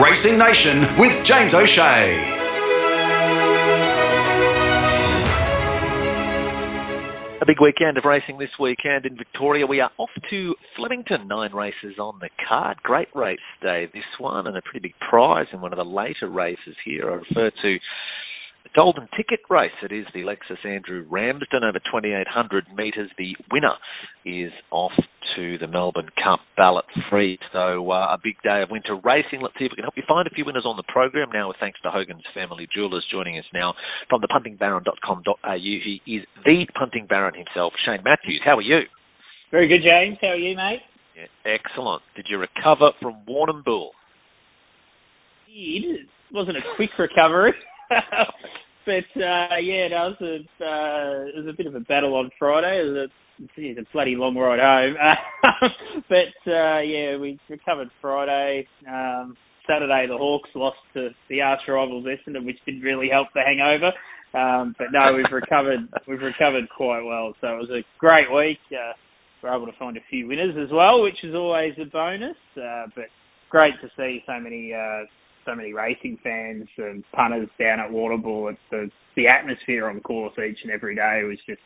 Racing Nation with James O'Shea. A big weekend of racing this weekend in Victoria. We are off to Flemington. Nine races on the card. Great race day, this one, and a pretty big prize in one of the later races here. I refer to the golden ticket race. It is the Lexus Andrew Ramsden over 2,800 metres. The winner is off to the Melbourne Cup ballot free. So uh, a big day of winter racing. Let's see if we can help you find a few winners on the program now. With thanks to Hogan's Family Jewelers joining us now from the puntingbaron.com.au. He is the punting baron himself, Shane Matthews. How are you? Very good, James. How are you, mate? Yeah, excellent. Did you recover from Warrnambool? It wasn't a quick recovery. but uh, yeah, it was a uh, it was a bit of a battle on Friday. It was a it's a bloody long ride home. but uh, yeah, we recovered Friday. Um, Saturday, the Hawks lost to the arch rivals Essendon, which didn't really help the hangover. Um, but no, we've recovered. We've recovered quite well. So it was a great week. Uh, we're able to find a few winners as well, which is always a bonus. Uh, but great to see so many uh, so many racing fans and punters down at Warrnambool. It's the the atmosphere on course each and every day was just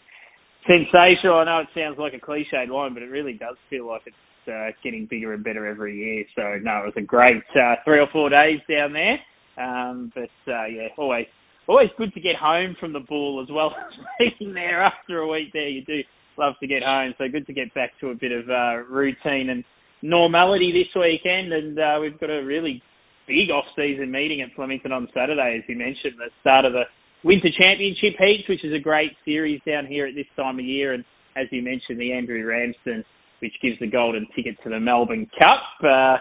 sensational. I know it sounds like a cliched line, but it really does feel like it's uh, getting bigger and better every year. So no, it was a great uh, three or four days down there. Um, but uh, yeah, always always good to get home from the bull as well as being there after a week there. You do love to get home, so good to get back to a bit of uh, routine and normality this weekend. And uh, we've got a really big off-season meeting at Flemington on Saturday, as you mentioned, the start of the Winter Championship heats, which is a great series down here at this time of year. And as you mentioned, the Andrew Ramsden, which gives the golden ticket to the Melbourne Cup. Uh,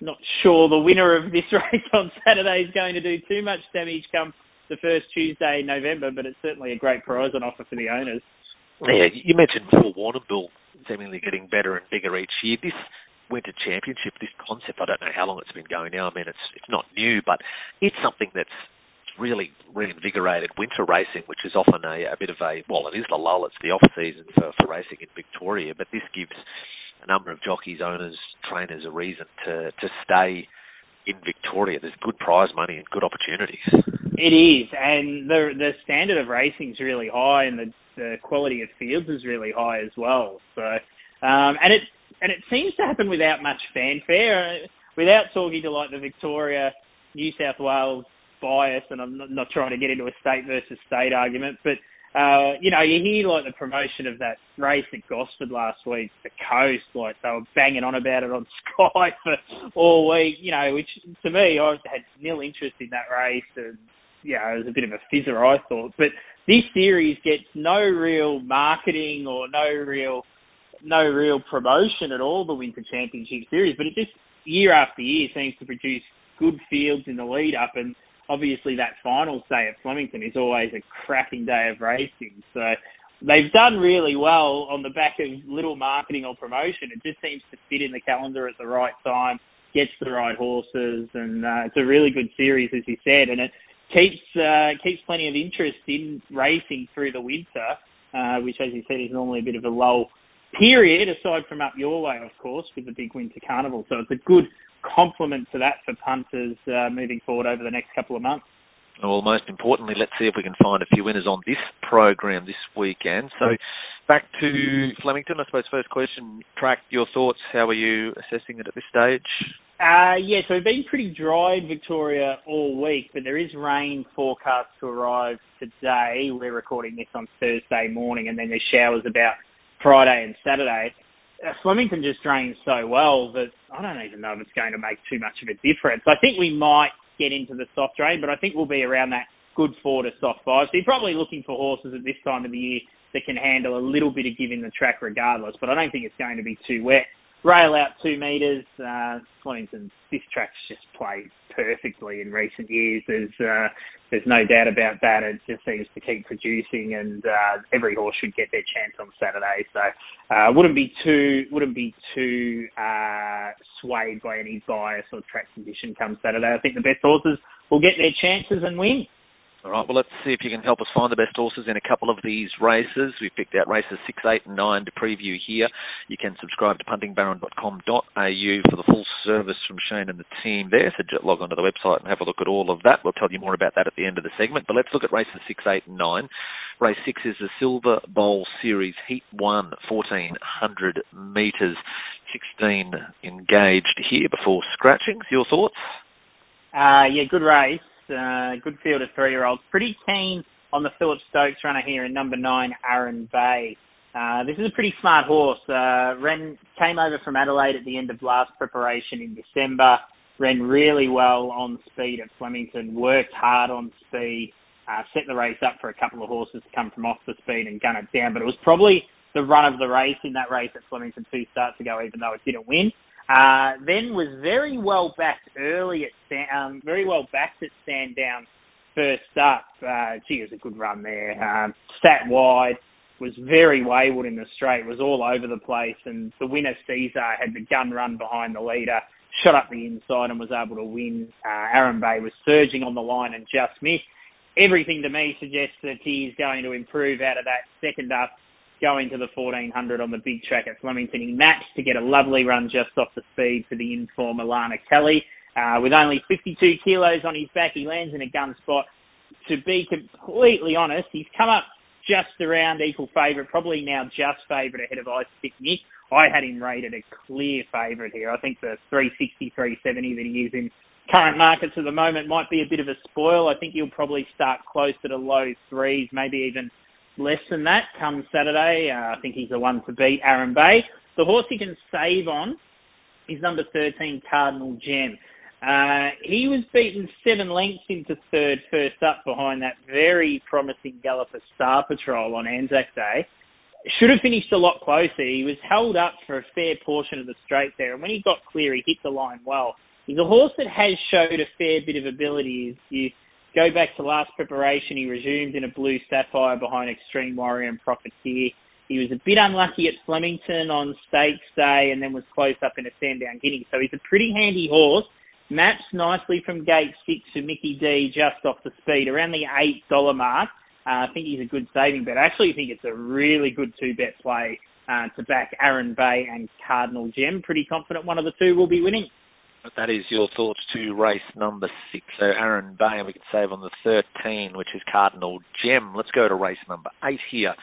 not sure the winner of this race on Saturday is going to do too much damage come the first Tuesday in November, but it's certainly a great prize on offer for the owners. Yeah, you mentioned Paul Warrnambool seemingly getting better and bigger each year. This Winter Championship, this concept, I don't know how long it's been going now. I mean, it's it's not new, but it's something that's really reinvigorated winter racing, which is often a, a bit of a well, it is the lull, it's the off season for, for racing in Victoria, but this gives a number of jockeys, owners, trainers a reason to to stay in Victoria. There's good prize money and good opportunities. It is, and the the standard of racing is really high, and the the quality of fields is really high as well. So, um, and it and it seems to happen without much fanfare, without talking to like the Victoria, New South Wales bias, and I'm not, not trying to get into a state versus state argument, but uh, you know, you hear like the promotion of that race at Gosford last week, the coast, like they were banging on about it on Sky for all week, you know, which to me, I had nil interest in that race, and you know, it was a bit of a fizzer, I thought. But this series gets no real marketing or no real, no real promotion at all. The Winter Championship Series, but it just year after year seems to produce good fields in the lead up and obviously that final day at Flemington is always a cracking day of racing. So they've done really well on the back of little marketing or promotion. It just seems to fit in the calendar at the right time, gets the right horses, and uh, it's a really good series, as you said, and it keeps uh, keeps plenty of interest in racing through the winter, uh, which, as you said, is normally a bit of a lull period, aside from up your way, of course, with the big winter carnival. So it's a good complement to that for punters uh, moving forward over the next couple of months. Well, most importantly, let's see if we can find a few winners on this program this weekend. So, back to Flemington, I suppose. First question, track your thoughts. How are you assessing it at this stage? Uh, yeah, so it's been pretty dry in Victoria all week, but there is rain forecast to arrive today. We're recording this on Thursday morning, and then there's showers about Friday and Saturday. Uh, Flemington just drains so well that I don't even know if it's going to make too much of a difference. I think we might get into the soft drain, but I think we'll be around that good four to soft five. So you're probably looking for horses at this time of the year that can handle a little bit of giving the track regardless, but I don't think it's going to be too wet rail out two metres. Uh, Flemington, this track's just played perfectly in recent years. There's uh, there's no doubt about that. It just seems to keep producing, and uh, every horse should get their chance on Saturday. So uh, wouldn't be too wouldn't be too uh, swayed by any bias or track condition come Saturday. I think the best horses will get their chances and win. All right, well, let's see if you can help us find the best horses in a couple of these races. We've picked out races 6, 8, and 9 to preview here. You can subscribe to puntingbaron.com.au for the full service from Shane and the team there. So just log onto the website and have a look at all of that. We'll tell you more about that at the end of the segment. But let's look at races 6, 8, and 9. Race 6 is the Silver Bowl Series Heat 1, 1400 metres. 16 engaged here before scratchings. Your thoughts? Uh, yeah, good race. Uh, good field of three-year-olds. Pretty keen on the Philip Stokes runner here in number nine, Aaron Bay. Uh, this is a pretty smart horse. Uh, Ren came over from Adelaide at the end of last preparation in December. Ran really well on speed at Flemington, worked hard on speed, uh, set the race up for a couple of horses to come from off the speed and gun it down. But it was probably the run of the race in that race at Flemington two starts ago, even though it didn't win. Uh, then was very well backed early at um, very well backed at Sandown first up. Uh, gee, it was a good run there. Um, sat wide, was very wayward in the straight, was all over the place, and the winner Caesar had the gun run behind the leader, shot up the inside and was able to win. Uh, Aaron Bay was surging on the line and just missed. Everything to me suggests that he's going to improve out of that second up going to the 1400 on the big track at Flemington. He matched to get a lovely run just off the speed for the inform Alana Kelly. Uh, with only 52 kilos on his back, he lands in a gun spot. To be completely honest, he's come up just around equal favourite, probably now just favourite ahead of Ice Pick Nick. I had him rated a clear favourite here. I think the 360, 370 that he is in current markets at the moment might be a bit of a spoil. I think he'll probably start closer to the low threes, maybe even less than that come Saturday. Uh, I think he's the one to beat Aaron Bay. The horse he can save on is number 13, Cardinal Gem. Uh, he was beaten seven lengths into third, first up behind that very promising galloper Star Patrol on Anzac Day. Should have finished a lot closer. He was held up for a fair portion of the straight there, and when he got clear, he hit the line well. He's a horse that has showed a fair bit of ability. You Go back to last preparation, he resumed in a blue sapphire behind Extreme Warrior and Profiteer. He was a bit unlucky at Flemington on stakes day and then was close up in a Sandown Guinea. So he's a pretty handy horse. Maps nicely from gate six to Mickey D just off the speed, around the $8 mark. Uh, I think he's a good saving bet. I actually think it's a really good two bet play uh, to back Aaron Bay and Cardinal Gem. Pretty confident one of the two will be winning. That is your thoughts to race number six. So Aaron Bay, and we can save on the 13, which is Cardinal Gem. Let's go to race number eight here.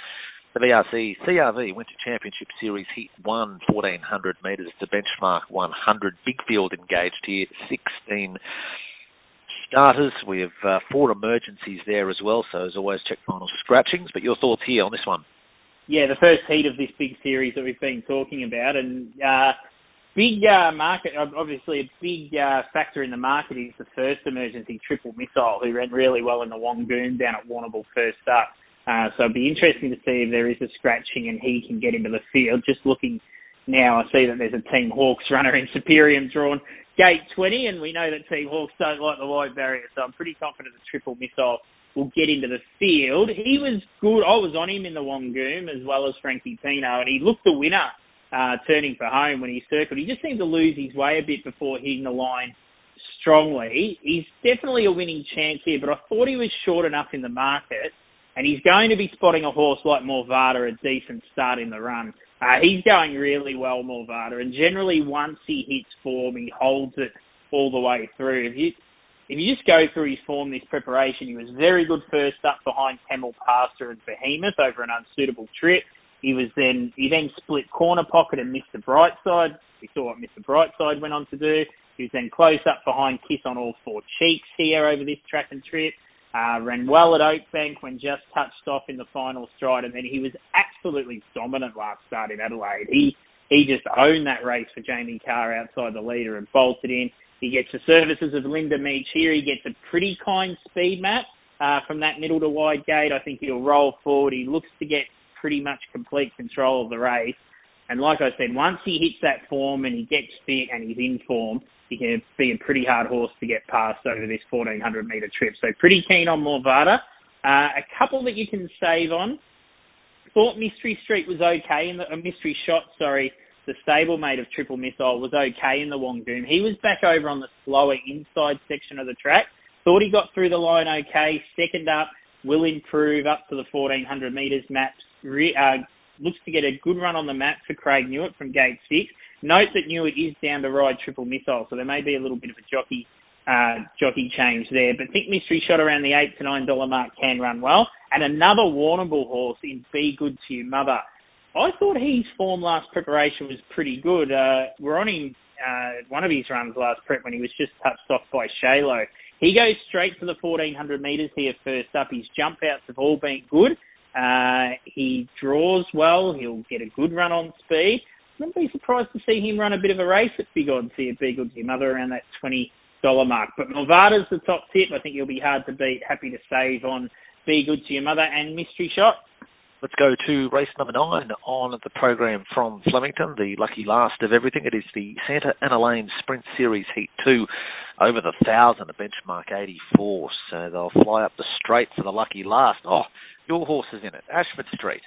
The VRC CRV Winter Championship Series Heat 1, 1400 metres to benchmark 100. Big field engaged here, 16 starters. We have uh, four emergencies there as well, so as always, check final scratchings. But your thoughts here on this one? Yeah, the first heat of this big series that we've been talking about, and uh, Big uh, market, obviously a big uh, factor in the market is the first emergency triple missile, who ran really well in the Wangoon down at Warrnambool first up. Uh, so it'd be interesting to see if there is a scratching and he can get into the field. Just looking now, I see that there's a Team Hawkes runner in Superior drawn gate 20, and we know that Team Hawkes don't like the wide barrier, so I'm pretty confident the triple missile will get into the field. He was good. I was on him in the Wangoon as well as Frankie Pino, and he looked the winner uh, turning for home when he circled. He just seemed to lose his way a bit before hitting the line strongly. He's definitely a winning chance here, but I thought he was short enough in the market, and he's going to be spotting a horse like Morvada a decent start in the run. Uh, he's going really well, Morvada, and generally once he hits form, he holds it all the way through. If you if you just go through his form this preparation, he was very good first up behind Camel Pastor and Behemoth over an unsuitable trip. He was then he then split corner pocket and Mr. Brightside. We saw what Mr. Brightside went on to do. He was then close up behind Kiss on all four cheeks here over this track and trip. Uh, ran well at Oakbank when just touched off in the final stride, and then he was absolutely dominant last start in Adelaide. He he just owned that race for Jamie Kah outside the leader and bolted in. He gets the services of Linda Meech here. He gets a pretty kind speed map uh, from that middle to wide gate. I think he'll roll forward. He looks to get pretty much complete control of the race. And like I said, once he hits that form and he gets fit and he's in form, he can be a pretty hard horse to get past over this 1400 metre trip. So pretty keen on Morvada. Uh, a couple that you can save on. Thought Mystery Street was okay in the Mystery Shot, sorry, the stablemate of Triple Missile was okay in the Wangoon. He was back over on the slower inside section of the track. Thought he got through the line okay. Second up, will improve up to the 1400 metres. Maps re, uh, looks to get a good run on the map for Craig Newitt from gate six. Note that Newitt is down to ride triple missile, so there may be a little bit of a jockey uh, jockey change there. But think Mystery Shot around the eight to nine dollar mark can run well. And another Warrnambool horse in Be Good to Your Mother. I thought his form last preparation was pretty good. Uh, we're on him uh, one of his runs last prep when he was just touched off by Shalo. He goes straight to the 1400 metres here first up. His jump outs have all been good. Uh, he draws well. He'll get a good run on speed. Wouldn't be surprised to see him run a bit of a race at Big Odds here, Be Good to Your Mother, around that $20 mark. But Milvada's the top tip. I think he'll be hard to beat. Happy to save on Be Good to Your Mother and Mystery Shot. Let's go to race number nine on the program from Flemington, the lucky last of everything. It is the Santa Ana Lane Sprint Series Heat 2 over the 1,000, a benchmark 84. So they'll fly up the straight for the lucky last. Oh, your horse is in it, Ashford Street.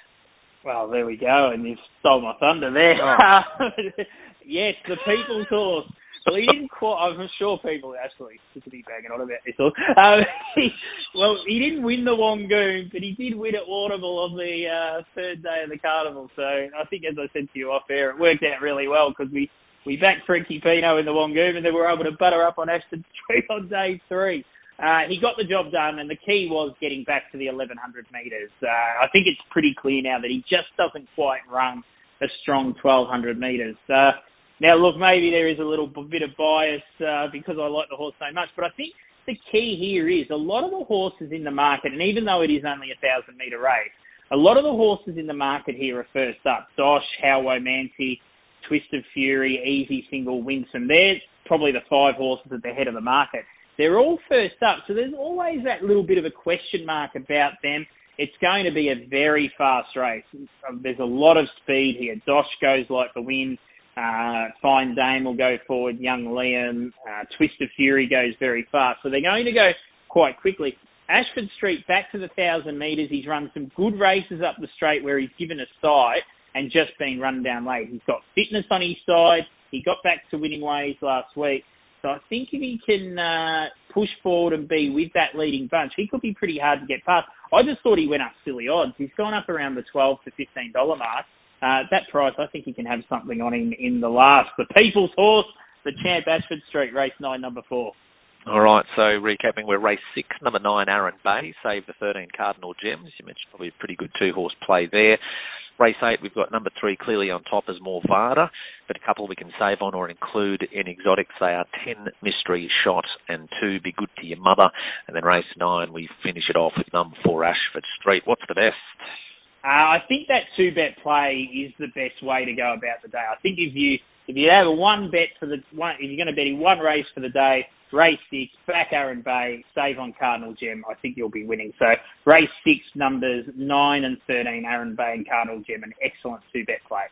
Well, there we go, and you've stole my thunder there. Oh. yes, the people's horse. Well, he didn't quite. I'm sure people actually sick be banging on about this. Um, he, well, he didn't win the Wangoon, but he did win at Warrnambool on the uh, third day of the carnival. So I think, as I said to you off air, it worked out really well because we we backed Frankie Pino in the Wangoon, and then we were able to butter up on Ashton Street on day three. Uh, he got the job done, and the key was getting back to the 1100 metres. Uh, I think it's pretty clear now that he just doesn't quite run a strong 1200 metres. Uh, now, look, maybe there is a little bit of bias uh, because I like the horse so much, but I think the key here is a lot of the horses in the market, and even though it is only a thousand metre race, a lot of the horses in the market here are first up. Dosh, How Manti, Twist of Fury, Easy Single, Winsome. They're probably the five horses at the head of the market. They're all first up, so there's always that little bit of a question mark about them. It's going to be a very fast race. There's a lot of speed here. Dosh goes like the wind. Uh, Fine Dame will go forward. Young Liam, uh, Twist of Fury goes very fast. So they're going to go quite quickly. Ashford Street back to the thousand metres. He's run some good races up the straight where he's given a sight and just been run down late. He's got fitness on his side. He got back to winning ways last week. I think if he can uh, push forward and be with that leading bunch, he could be pretty hard to get past. I just thought he went up silly odds. He's gone up around the twelve to fifteen dollar mark uh, that price, I think he can have something on him in the last. The People's Horse, the Champ Ashford Street, race nine, number four. All right, so recapping, we're race six, number nine, Aaron Bay, save the 13 Cardinal Gems. You mentioned probably a pretty good two horse play there. Race eight, we've got number three clearly on top as Morvada, but a couple we can save on or include in exotics. They are 10 Mystery Shot and two Be Good to Your Mother. And then race nine, we finish it off with number four Ashford Street. What's the best? Uh, I think that two bet play is the best way to go about the day. I think if you if you have a one bet for the one, if you're going to bet in one race for the day, race six, back Aaron Bay, save on Cardinal Gem, I think you'll be winning. So race six numbers nine and thirteen, Aaron Bay and Cardinal Gem, an excellent two bet play.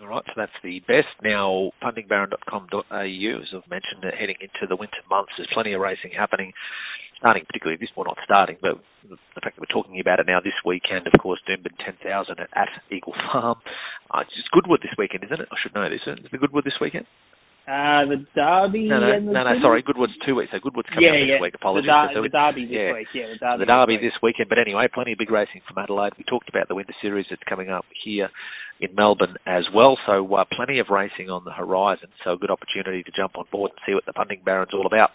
All right, so that's the best. Now, puntingbaron.com.au, as I've mentioned, heading into the winter months, there's plenty of racing happening starting, particularly this, well, not starting, but the fact that we're talking about it now this weekend, of course, Doomben 10,000 at, at Eagle Farm. Uh, it's Goodwood this weekend, isn't it? I should know this. Is it Goodwood this weekend? Uh, the Derby. No, no, no, no. Sorry, Goodwood's two weeks. So Goodwood's coming yeah, up this yeah. week. Apologies. The, the Derby this yeah. week. Yeah, the Derby. The Derby this, this weekend. But anyway, plenty of big racing from Adelaide. We talked about the Winter Series that's coming up here in Melbourne as well. So uh, plenty of racing on the horizon. So a good opportunity to jump on board and see what the Punting Baron's all about.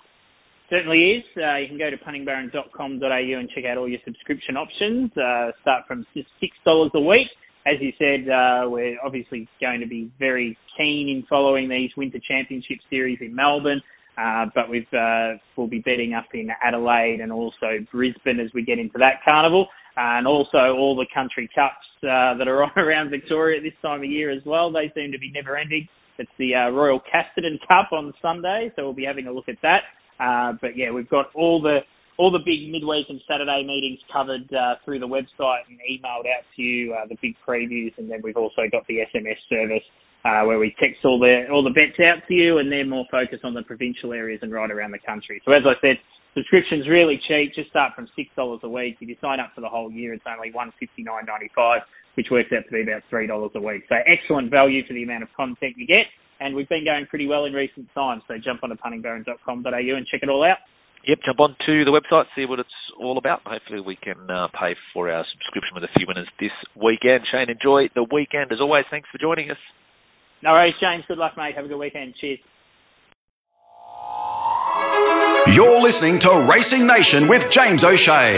Certainly is. Uh, you can go to puntingbaron.com.au and check out all your subscription options. Uh, start from just six dollars a week. As you said, uh, we're obviously going to be very keen in following these Winter Championship series in Melbourne. Uh, but we've, uh, we'll be betting up in Adelaide and also Brisbane as we get into that carnival. and also all the country cups uh, that are on around Victoria this time of year as well. They seem to be never ending. It's the uh, Royal Casterton Cup on Sunday, so we'll be having a look at that. Uh, but yeah, we've got all the all the big midweek and Saturday meetings covered uh, through the website and emailed out to you. Uh, the big previews, and then we've also got the SMS service uh, where we text all the all the bets out to you, and they're more focused on the provincial areas and right around the country. So as I said, subscription's really cheap. Just start from six dollars a week. If you sign up for the whole year, it's only one fifty nine ninety five, which works out to be about three dollars a week. So excellent value for the amount of content you get and we've been going pretty well in recent times. So jump on to puntingbaron.com.au and check it all out. Yep, jump on to the website, see what it's all about. Hopefully, we can uh, pay for our subscription with a few winners this weekend. Shane, enjoy the weekend as always. Thanks for joining us. No worries, James. Good luck, mate. Have a good weekend. Cheers. You're listening to Racing Nation with James O'Shea.